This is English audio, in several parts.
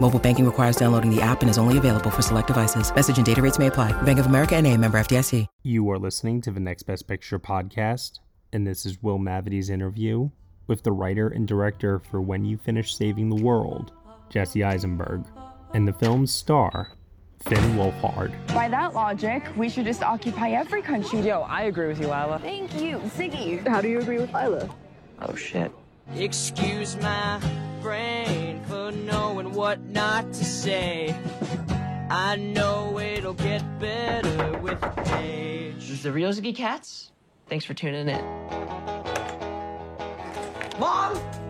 Mobile banking requires downloading the app and is only available for select devices. Message and data rates may apply. Bank of America and a member FDIC. You are listening to the Next Best Picture podcast, and this is Will Mavity's interview with the writer and director for When You Finish Saving the World, Jesse Eisenberg, and the film's star, Finn Wolfhard. By that logic, we should just occupy every country. Yo, I agree with you, Lila. Thank you, Ziggy. How do you agree with Lila? Oh shit. Excuse my brain for knowing what not to say. I know it'll get better with age. This is the Real Ziggy Katz. Thanks for tuning in. Mom!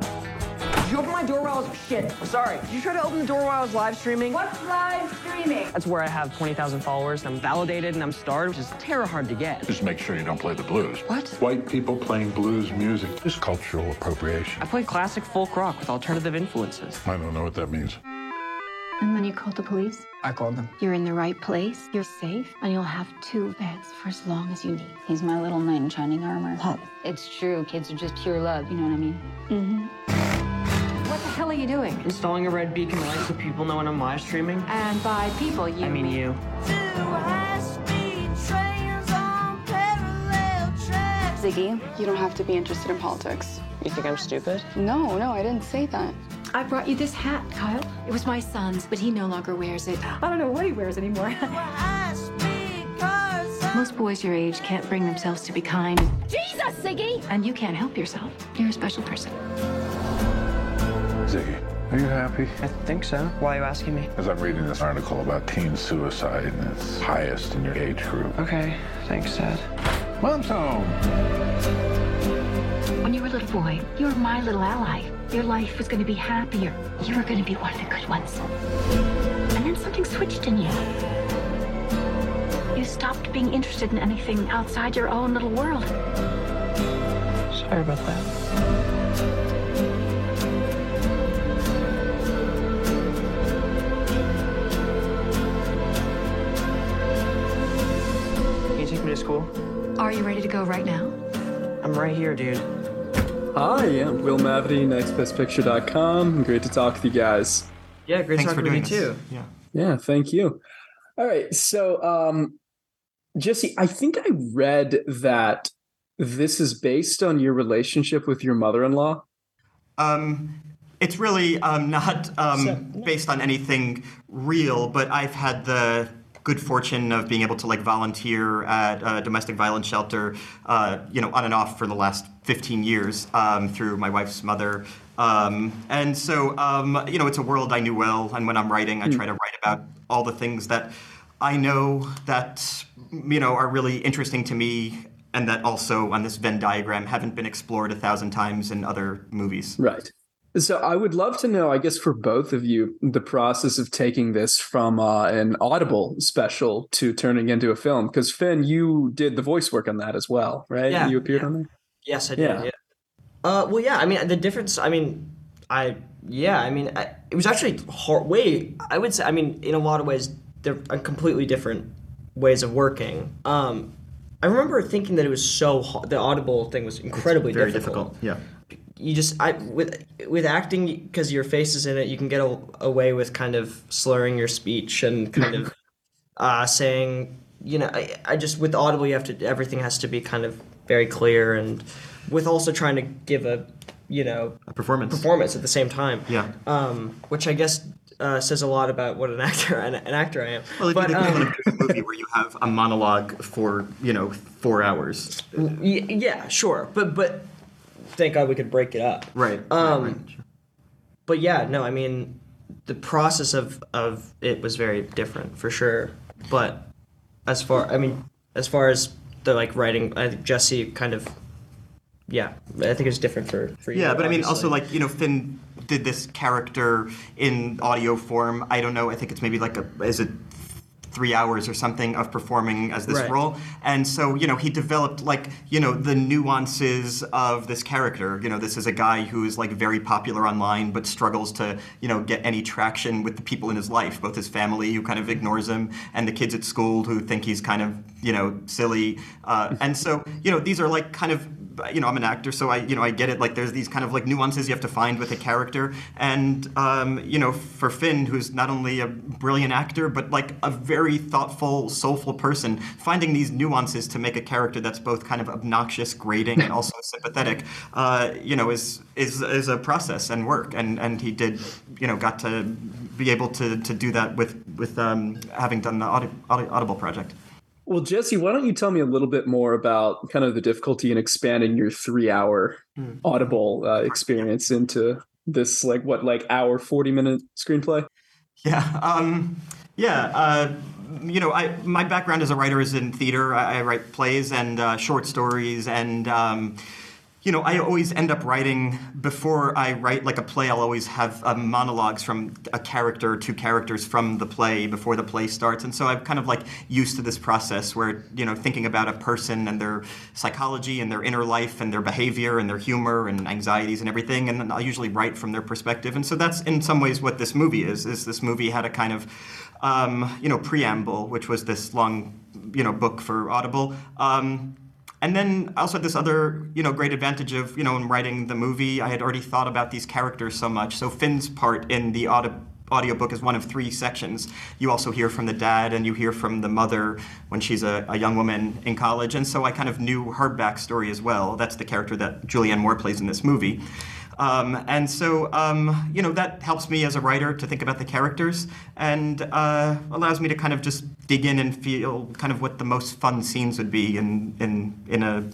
Did you open my door while I was shit? Sorry. Did you try to open the door while I was live streaming? What's live streaming? That's where I have 20,000 followers. and I'm validated and I'm starred, which is terror hard to get. Just make sure you don't play the blues. What? White people playing blues music is cultural appropriation. I play classic folk rock with alternative influences. I don't know what that means. And then you called the police. I called them. You're in the right place. You're safe, and you'll have two beds for as long as you need. He's my little knight in shining armor. Pop. It's true. Kids are just pure love. You know what I mean? Mm-hmm. What the hell are you doing? Installing a red beacon light so people know when I'm live streaming. And by people, you I mean you. Ziggy, you don't have to be interested in politics. You think I'm stupid? No, no, I didn't say that. I brought you this hat, Kyle. It was my son's, but he no longer wears it. I don't know what he wears anymore. Most boys your age can't bring themselves to be kind. Jesus, Ziggy! And you can't help yourself. You're a special person. Ziggy, are you happy? I think so. Why are you asking me? As I'm reading this article about teen suicide and it's highest in your age group. Okay, thanks, Dad. Mom's home. When you were a little boy, you were my little ally. Your life was going to be happier. You were going to be one of the good ones. And then something switched in you. You stopped being interested in anything outside your own little world. Sorry about that. School? Are you ready to go right now? I'm right here, dude. Hi, I'm Will Mavity, nextbestpicture.com. Great to talk with you guys. Yeah, great Thanks talking for with you doing too. Yeah. Yeah, thank you. All right, so um, Jesse, I think I read that this is based on your relationship with your mother-in-law. Um, it's really um, not um, based on anything real, but I've had the good fortune of being able to like volunteer at a domestic violence shelter, uh, you know, on and off for the last 15 years um, through my wife's mother. Um, and so, um, you know, it's a world I knew well. And when I'm writing, I try to write about all the things that I know that, you know, are really interesting to me and that also on this Venn diagram haven't been explored a thousand times in other movies. Right. So I would love to know, I guess, for both of you, the process of taking this from uh, an Audible special to turning into a film. Because Finn, you did the voice work on that as well, right? Yeah, you appeared on there. Yes, I did. Yeah. Yeah. Uh, well, yeah. I mean, the difference. I mean, I yeah. I mean, I, it was actually hard. Way I would say. I mean, in a lot of ways, they're uh, completely different ways of working. Um, I remember thinking that it was so hard. The Audible thing was incredibly very difficult. difficult. Yeah. You just I with with acting because your face is in it, you can get a, away with kind of slurring your speech and kind of uh, saying, you know, I, I just with Audible you have to everything has to be kind of very clear and with also trying to give a you know A performance. performance at the same time. Yeah. Um, which I guess uh, says a lot about what an actor an, an actor I am. Well, it'd but be the um, of a movie where you have a monologue for, you know, four hours. y- yeah, sure, but but thank God we could break it up. Right. Um, right, right. but yeah, no, I mean, the process of of it was very different for sure. But as far, I mean, as far as the like writing, I think Jesse kind of, yeah, I think it's different for for you. Yeah, but I mean, also like you know, Finn did this character in audio form. I don't know. I think it's maybe like a is it three hours or something of performing as this Right. role, and so you know he developed like you know the nuances of this character. You know, this is a guy who is like very popular online, but struggles to you know get any traction with the people in his life, both his family who kind of ignores him, and the kids at school who think he's kind of you know silly, uh, and so you know these are like kind of you know, I'm an actor, so I, you know, I get it. Like, there's these kind of like nuances you have to find with a character, and um, you know, for Finn, who's not only a brilliant actor but like a very thoughtful, soulful person, finding these nuances to make a character that's both kind of obnoxious, grating, and also sympathetic, uh, you know, is is is a process and work, and and he did, you know, got to be able to to do that with with um, having done the Audi- Audi- Audible project. Well, Jesse, why don't you tell me a little bit more about kind of the difficulty in expanding your three-hour Hmm. Audible uh, experience into this like what like hour forty minute screenplay? Yeah, um, yeah. Uh, you know, I my background as a writer is in theater. I, I write plays and uh, short stories, and um, you know, I always end up writing before I write like a play. I'll always have uh, monologues from a character, two characters from the play before the play starts, and so I'm kind of like used to this process where you know, thinking about a person and their psychology and their inner life and their behavior and their humor and anxieties and everything, and I'll usually write from their perspective, and so that's in some ways what this movie is. Is this movie had a kind of um, you know preamble, which was this long you know book for Audible. Um, and then I also had this other, you know, great advantage of, you know, in writing the movie, I had already thought about these characters so much. So Finn's part in the audio audiobook is one of three sections. You also hear from the dad and you hear from the mother when she's a, a young woman in college. And so I kind of knew her backstory as well. That's the character that Julianne Moore plays in this movie. Um, and so, um, you know, that helps me as a writer to think about the characters and uh, allows me to kind of just dig in and feel kind of what the most fun scenes would be in, in, in a,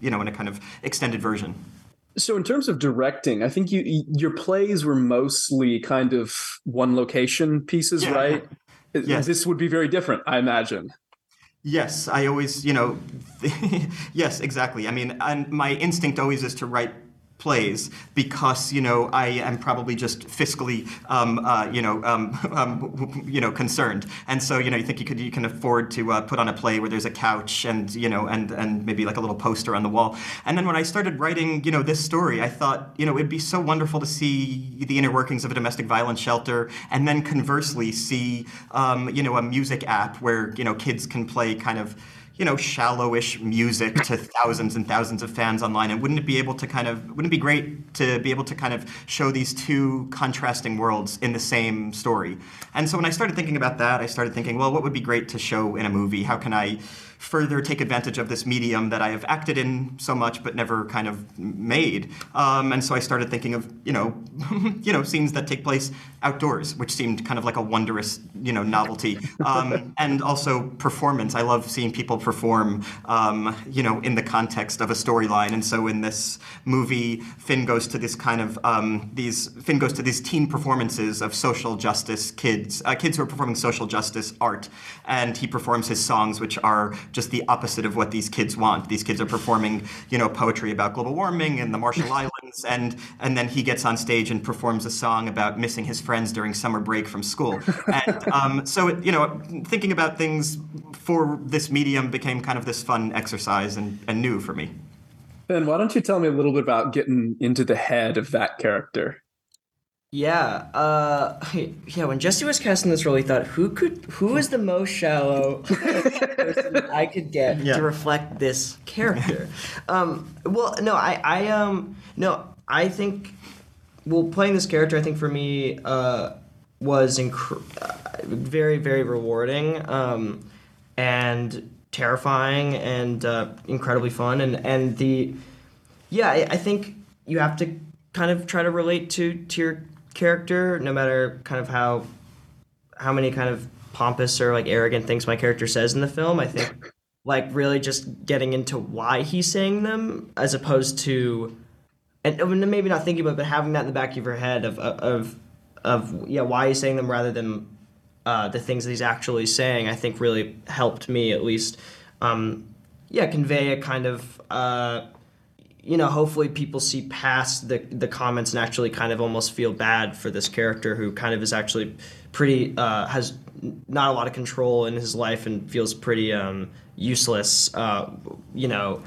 you know, in a kind of extended version. So, in terms of directing, I think you your plays were mostly kind of one location pieces, Yeah. right? Yes. This would be very different, I imagine. Yes, I always, you know, yes, exactly. I mean, and my instinct always is to write plays because you know I am probably just fiscally um, uh, you know um, um, you know concerned. And so you know you think you could you can afford to uh, put on a play where there's a couch and you know and and maybe like a little poster on the wall. And then when I started writing you know this story I thought you know it'd be so wonderful to see the inner workings of a domestic violence shelter and then conversely see um, you know a music app where you know kids can play kind of you know, shallowish music to thousands and thousands of fans online. And wouldn't it be able to kind of, wouldn't it be great to be able to kind of show these two contrasting worlds in the same story? And so when I started thinking about that, I started thinking, well, what would be great to show in a movie? How can I further take advantage of this medium that I have acted in so much but never kind of made? Um, and so I started thinking of, you know, you know, scenes that take place outdoors, which seemed kind of like a wondrous, you know, novelty. Um, and also performance. I love seeing people perform, um, you know, in the context of a storyline. And so in this movie, Finn goes to this kind of um, these Finn goes to these teen performances of social justice kids, uh, kids who are performing social justice art, and he performs his songs, which are just the opposite of what these kids want. These kids are performing, you know, poetry about global warming and the Marshall Islands, and and then he gets on stage and performs a song about missing his friends during summer break from school. And um, so, it, you know, thinking about things for this medium became kind of this fun exercise and, and new for me. Ben, why don't you tell me a little bit about getting into the head of that character? Yeah, uh, yeah. When Jesse was casting this role, he thought, "Who could? Who is the most shallow person I could get Yeah. to reflect this character?" um, well, no, I, I, um, no, I think, well, playing this character, I think for me, uh, was inc- uh, very, very rewarding, um, and terrifying, and uh, incredibly fun, and and the, yeah, I, I think you have to kind of try to relate to to your character no matter kind of how how many kind of pompous or like arrogant things my character says in the film i think like really just getting into why he's saying them as opposed to and maybe not thinking about, it, but having that in the back of your head of of of yeah, why he's saying them rather than uh, the things that he's actually saying, I think really helped me at least. Um, yeah, convey a kind of. Uh, you know, hopefully people see past the the comments and actually kind of almost feel bad for this character who kind of is actually pretty uh, has not a lot of control in his life and feels pretty um, useless. Uh, you know,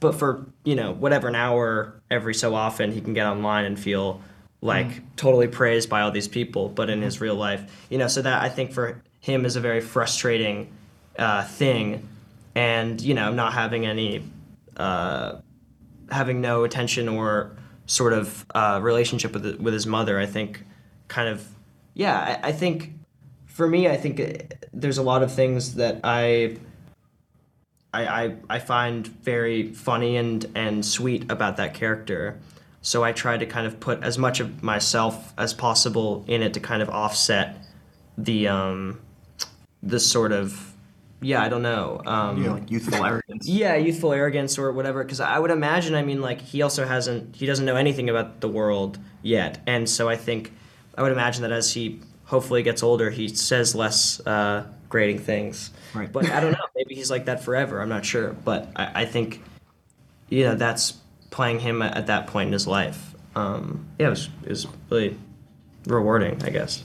but for you know whatever an hour every so often he can get online and feel like mm. totally praised by all these people. But in his real life, you know, so that I think for him is a very frustrating uh, thing, and you know, not having any. Uh, having no attention or sort of uh, relationship with with his mother, I think, kind of, yeah, I, I think, for me, I think it, there's a lot of things that I, I, I, I find very funny and and sweet about that character. So I try to kind of put as much of myself as possible in it to kind of offset the um, the sort of yeah, I don't know. Um, yeah, like youthful arrogance. Yeah, youthful arrogance or whatever. Because I would imagine, I mean, like he also hasn't, he doesn't know anything about the world yet, and so I think, I would imagine that as he hopefully gets older, he says less uh, grating things. Right. But I don't know. Maybe he's like that forever. I'm not sure. But I, I think, you know, that's playing him at, at that point in his life. Um, yeah, it was, it was really rewarding, I guess.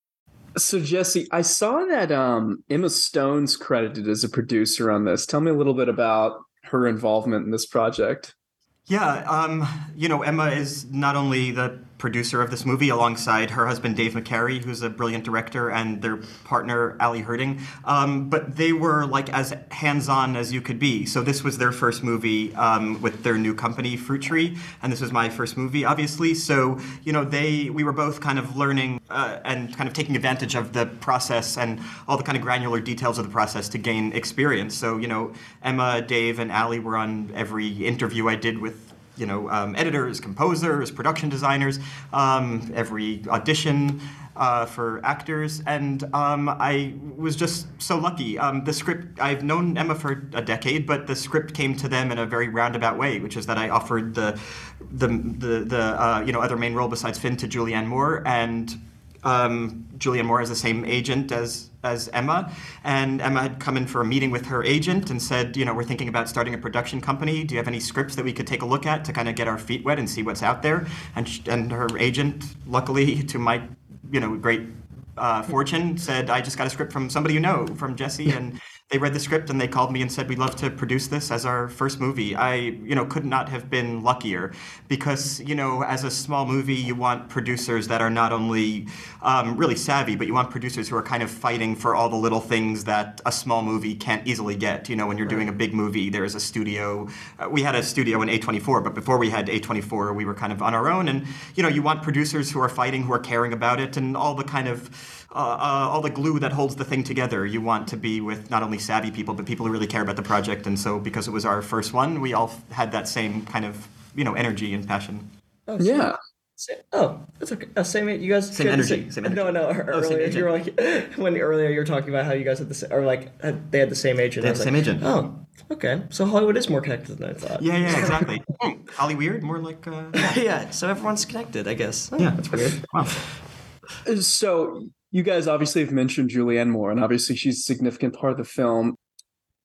So Jesse, I saw that um, Emma Stone's credited as a producer on this. Tell me a little bit about her involvement in this project. Yeah, um, you know, Emma is not only the producer of this movie alongside her husband Dave McCary, who's a brilliant director, and their partner Ali Herting. Um, but they were like as hands-on as you could be. So this was their first movie um, with their new company, Fruit Tree, and this was my first movie, obviously. So you know, they we were both kind of learning uh, and kind of taking advantage of the process and all the kind of granular details of the process to gain experience. So you know, Emma, Dave, and Ali were on every interview I did with you know, um, editors, composers, production designers, um, every audition uh, for actors, and um, I was just so lucky. Um, the script I've known Emma for a decade, but the script came to them in a very roundabout way, which is that I offered the the the, the uh, you know other main role besides Finn to Julianne Moore, and um, Julianne Moore has the same agent as as Emma, and Emma had come in for a meeting with her agent and said, you know, we're thinking about starting a production company. Do you have any scripts that we could take a look at to kind of get our feet wet and see what's out there? And she, and her agent, luckily to my, you know, great uh, fortune, said, I just got a script from somebody you know, from Jesse, and they read the script and they called me and said we'd love to produce this as our first movie. I, you know, could not have been luckier because, you know, as a small movie, you want producers that are not only um, really savvy, but you want producers who are kind of fighting for all the little things that a small movie can't easily get. You know, when you're right. doing a big movie, there's a studio. Uh, we had a studio in A24, but before we had A24, we were kind of on our own. And, you know, you want producers who are fighting, who are caring about it, and all the kind of uh, uh, all the glue that holds the thing together. You want to be with not only savvy people, but people who really care about the project. And so, because it was our first one, we all had that same kind of you know energy and passion. Oh, yeah. oh, that's okay. Uh, same. You guys same energy. Same, same, energy. No, no. Earlier, you were like when earlier you were talking about how you guys had the same, or like they had the same agent. They had the same like, agent. Oh, okay. So Hollywood is more connected than I thought. Yeah, yeah, exactly. Holly weird, more like. Uh... yeah. So everyone's connected, I guess. Oh, yeah, that's weird. Wow. So you guys obviously have mentioned Julianne Moore, and obviously she's a significant part of the film.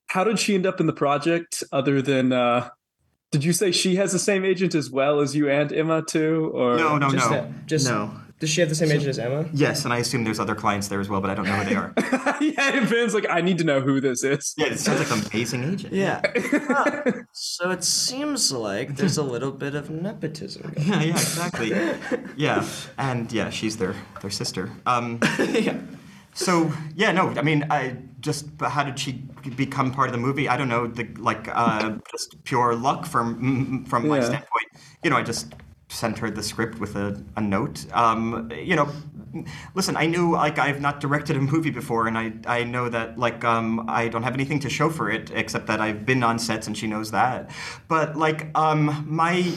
How did she end up in the project other than uh did you say she has the same agent as well as you and Emma too? Or no, no, just no, that, just no. Does she have the same agent as Emma? Yes, and I assume there's other clients there as well, but I don't know who they are. yeah, and Ben's like, I need to know who this is. Yeah, it sounds like an amazing agent. Yeah. so it seems like there's a little bit of nepotism. Yeah, yeah, exactly. yeah, and yeah, she's their their sister. Um, yeah. So yeah, no, I mean, I just how did she become part of the movie? I don't know, the like uh, just pure luck from from my Yeah. standpoint. you know, I just sent her the script with a, a note. Um, you know, listen, I knew like I've not directed a movie before, and I I know that like um, I don't have anything to show for it except that I've been on sets, and she knows that. But like um, my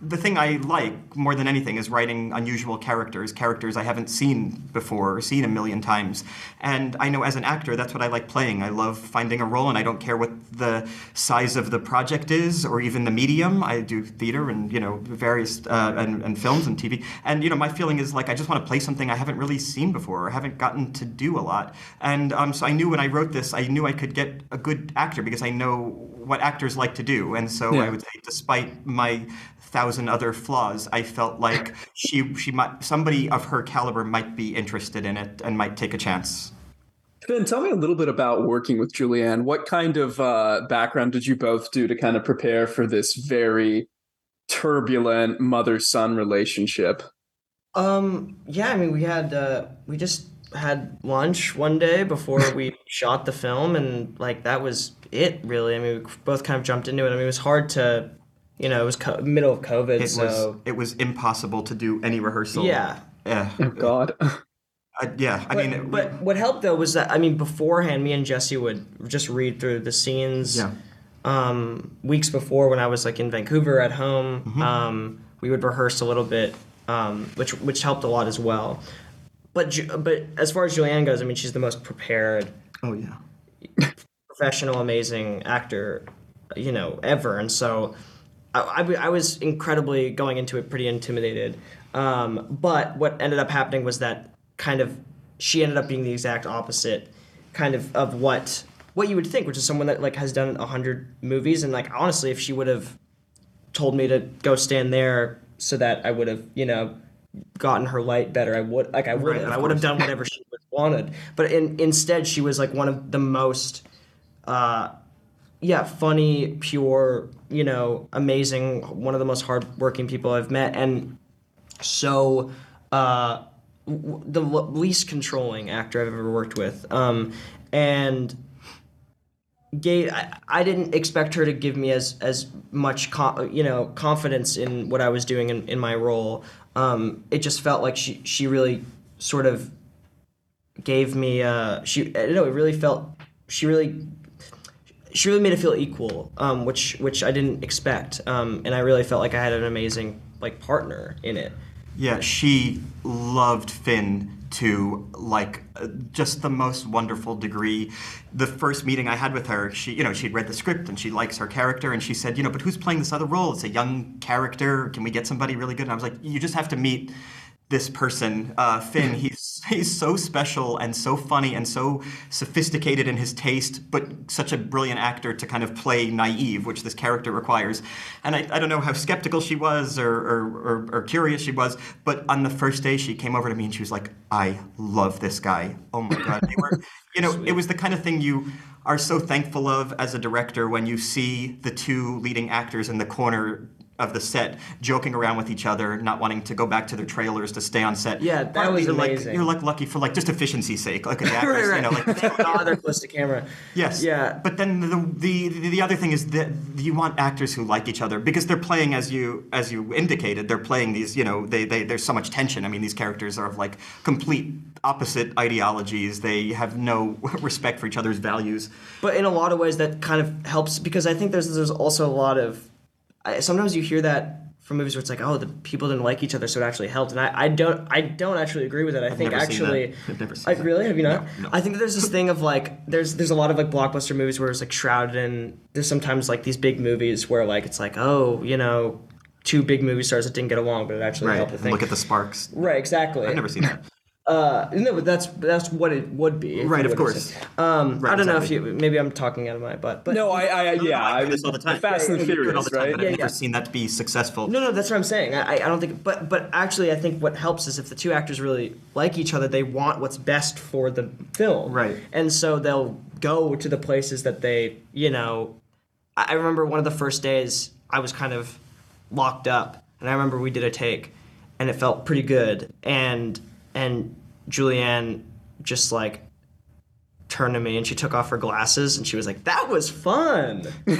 the thing I like more than anything is writing unusual characters, characters I haven't seen before or seen a million times. And I know as an actor, that's what I like playing. I love finding a role, and I don't care what the size of the project is or even the medium. I do theater and you know various uh, and, and films and TV. And you know my feeling is like I just want to play something I haven't really seen before or haven't gotten to do a lot. And um, so I knew when I wrote this, I knew I could get a good actor because I know what actors like to do. And so Yeah. I would say, despite my thousand other flaws, I felt like she she might somebody of her caliber might be interested in it and might take a chance. Finn, tell me a little bit about working with Julianne. What kind of uh, background did you both do to kind of prepare for this very turbulent mother-son relationship? Um, yeah, I mean, we had uh, we just had lunch one day before we shot the film, and like that was it, really. I mean, we both kind of jumped into it. I mean, it was hard to, you know, it was co- middle of COVID, It so was it was impossible to do any rehearsal. Yeah. Yeah. Oh God. Uh, yeah. I but, mean, it- but what helped though was that I mean, beforehand, me and Jesse would just read through the scenes. Yeah. Um, weeks before, when I was like in Vancouver at home, Mm-hmm. um, we would rehearse a little bit, um, which which helped a lot as well. But but as far as Julianne goes, I mean, she's the most prepared. Oh yeah. Professional, amazing actor, you know, ever, and so. I, I, I was incredibly going into it pretty intimidated. Um, but what ended up happening was that kind of she ended up being the exact opposite kind of of what what you would think, which is someone that like has done a hundred movies and like honestly, if she would have told me to go stand there so that I would have, you know, gotten her light better, I would like I would Right, have. I would have done whatever she wanted. But in, instead she was like one of the most uh yeah, funny, pure, you know, amazing, one of the most hardworking people I've met, and so uh, w- the l- least controlling actor I've ever worked with. Um, and gave I, I didn't expect her to give me as as much you know confidence in what I was doing in, in my role. Um, it just felt like she she really sort of gave me uh, she I don't know it really felt she really she really made it feel equal, um, which which I didn't expect, um, and I really felt like I had an amazing like partner in it. Yeah, she loved Finn to like just the most wonderful degree. The first meeting I had with her, she, you know, she'd read the script and she likes her character, and she said, you know, but who's playing this other role? It's a young character. Can we get somebody really good? And I was like, you just have to meet this person, uh, Finn. He's he's so special and so funny and so sophisticated in his taste, but such a brilliant actor to kind of play naive, which this character requires. And I, I don't know how skeptical she was or, or, or, or curious she was, but on the first day she came over to me and she was like, "I love this guy. Oh my god!" They were, you know, it was the kind of thing you are so thankful of as a director when you see the two leading actors in the corner of the set joking around with each other, not wanting to go back to their trailers to stay on set. Yeah, that Partly was you're like amazing. you're like lucky for like just efficiency's sake, like the actors, right, right. you know, like they're close to camera. Yes. Yeah. But then the, the the the other thing is that you want actors who like each other because they're playing as you as you indicated. They're playing these. You know, they, they there's so much tension. I mean, these characters are of like complete opposite ideologies. They have no respect for each other's values. But in a lot of ways, that kind of helps because I think there's there's also a lot of I, sometimes you hear that from movies where it's like, oh, the people didn't like each other, so it actually helped. And I, I don't I don't actually agree with it. I think never seen actually. I've never seen I, that. really have you not? No, no. I think that there's this thing of like there's there's a lot of like blockbuster movies where it's like shrouded in there's sometimes like these big movies where like it's like oh you know two big movie stars that didn't get along, but it actually Right. helped the thing. look at the sparks. Right, exactly. I've never seen that. Uh, no, but that's that's what it would be. Right, of course. Um, Right, I don't know if you maybe I'm talking out of my butt, but No, I, I, yeah, I I do this all the time. Fast and I do it all Furious, the time, right? But Yeah, I've never yeah. seen that be successful. No, no, that's what I'm saying. I, I I don't think, but but actually, I think what helps is if the two actors really like each other, they want what's best for the film, Right. And so they'll go to the places that they, you know. I I remember one of the first days I was kind of locked up, and I remember we did a take, and it felt pretty good, and and Julianne just like turned to me and she took off her glasses and she was like, "That was fun." and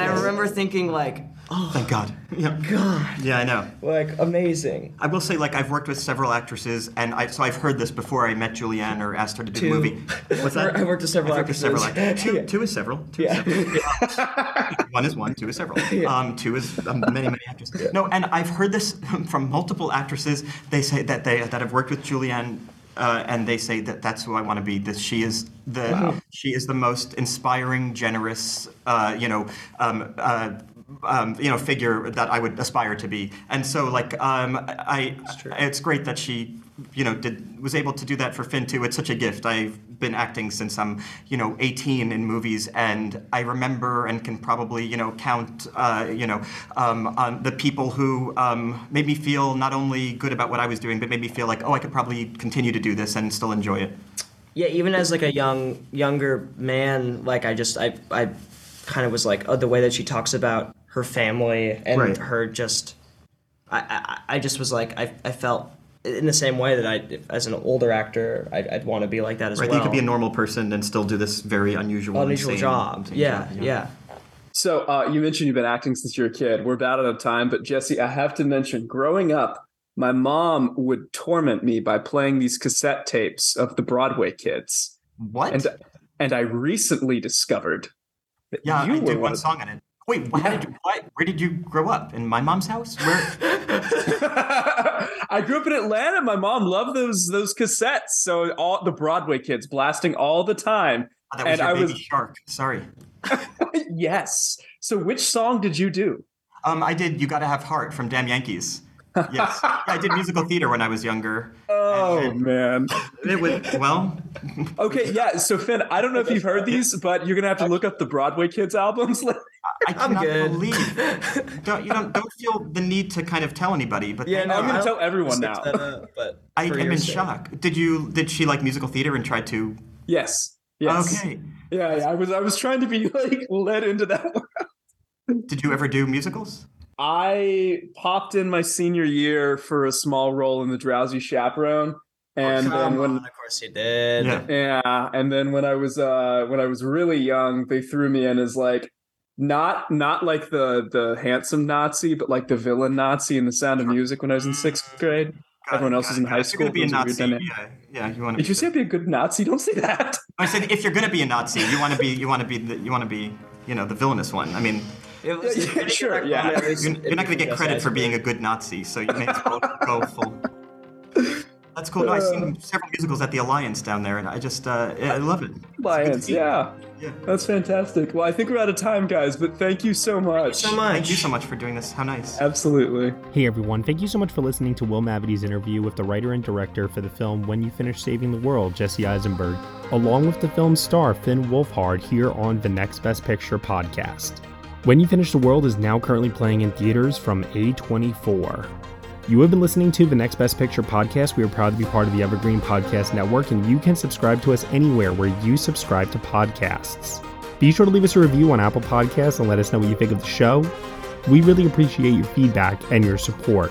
I remember thinking like, "Oh, Thank God. Yeah. God, Yeah, I know. like amazing." I will say, like, I've worked with several actresses, and I, so I've heard this before I met Julianne or asked her to do Two. the movie. What's that? I worked with several I've worked with several actresses. actresses. Two, Yeah. two is several. Two Yeah. is several. one is one, two is several. Um, two is um, many, many actresses. No, and I've heard this from multiple actresses. They say that they that have worked with Julianne. Uh, and they say that that's who I want to be. That she is the she is the most inspiring, generous, uh, you know, um, uh, um, you know, figure that I would aspire to be. And so, like, um, I, it's great that she, you know, did was able to do that for Finn too. It's such a gift. I've been acting since I'm, you know, 18 in movies, and I remember and can probably, you know, count, uh, you know, um, on the people who um, made me feel not only good about what I was doing, but made me feel like, oh, I could probably continue to do this and still enjoy it. Yeah, even as like a young younger man, like I just I I kind of was like oh, the way that she talks about her family and Right. her just I, I I just was like I I felt in the same way that I as an older actor I'd, I'd want to be like that as Right? well. You could be a normal person and still do this very unusual, unusual insane job. insane Yeah, job, yeah. So uh, you mentioned you've been acting since you were a kid. We're about out of time, but Jesse, I have to mention, growing up, my mom would torment me by playing these cassette tapes of the Broadway kids. What? And and I recently discovered that Yeah, you I did one song on it. Wait, how did you, what, where did you grow up? In my mom's house? Where? I grew up in Atlanta. My mom loved those those cassettes. So all the Broadway kids blasting all the time. Oh, that was and your I baby was shark. Sorry. yes. So which song did you do? Um, I did. You gotta have heart from Damn Yankees. Yes, I did musical theater when I was younger. Oh man. It was, well, Okay, yeah. So Finn, I don't know if you've heard these, but you're gonna have to look up the Broadway kids albums. I cannot believe. Don't you don't don't feel the need to kind of tell anybody, but Yeah, no, I'm gonna tell everyone now. but I am in sake. shock. Did you? Did she like musical theater and try to? Yes. Yes. Okay. Yeah, yeah, I was I was trying to be like led into that one. Did you ever do musicals? I popped in my senior year for a small role in the Drowsy Chaperone, and then Come when on, of course you did. Yeah. yeah, and then when I was uh when I was really young, they threw me in as like not not like the the handsome Nazi, but like the villain Nazi in The Sound of Music when I was in sixth grade. Got it, Everyone else got was it, in got high it. If school. You're gonna be a It was weird Nazi. Yeah, yeah. You want to. Did you say I'd be a good Nazi? Don't say that. I said if you're gonna be a Nazi, you want to be you want to be the, you want to be you know the villainous one. I mean, It was- Yeah, if sure, get yeah. comment, at least you're, you're not gonna get credit for being a good Nazi, so you may as well go full. That's cool. No, I've seen several musicals at the Alliance down there, and I just uh, yeah, I love it. It's good to Lions, see. yeah. Yeah. That's fantastic. Well, I think we're out of time, guys, but thank you so much. so much. Thank you so much for doing this. How nice. Absolutely. Hey everyone, thank you so much for listening to Will Mavity's interview with the writer and director for the film When You Finish Saving the World, Jesse Eisenberg, along with the film's star Finn Wolfhard here on the Next Best Picture podcast. When You Finish the World is now currently playing in theaters from A24. You have been listening to the Next Best Picture podcast. We are proud to be part of the Evergreen Podcast Network, and you can subscribe to us anywhere where you subscribe to podcasts. Be sure to leave us a review on Apple Podcasts and let us know what you think of the show. We really appreciate your feedback and your support,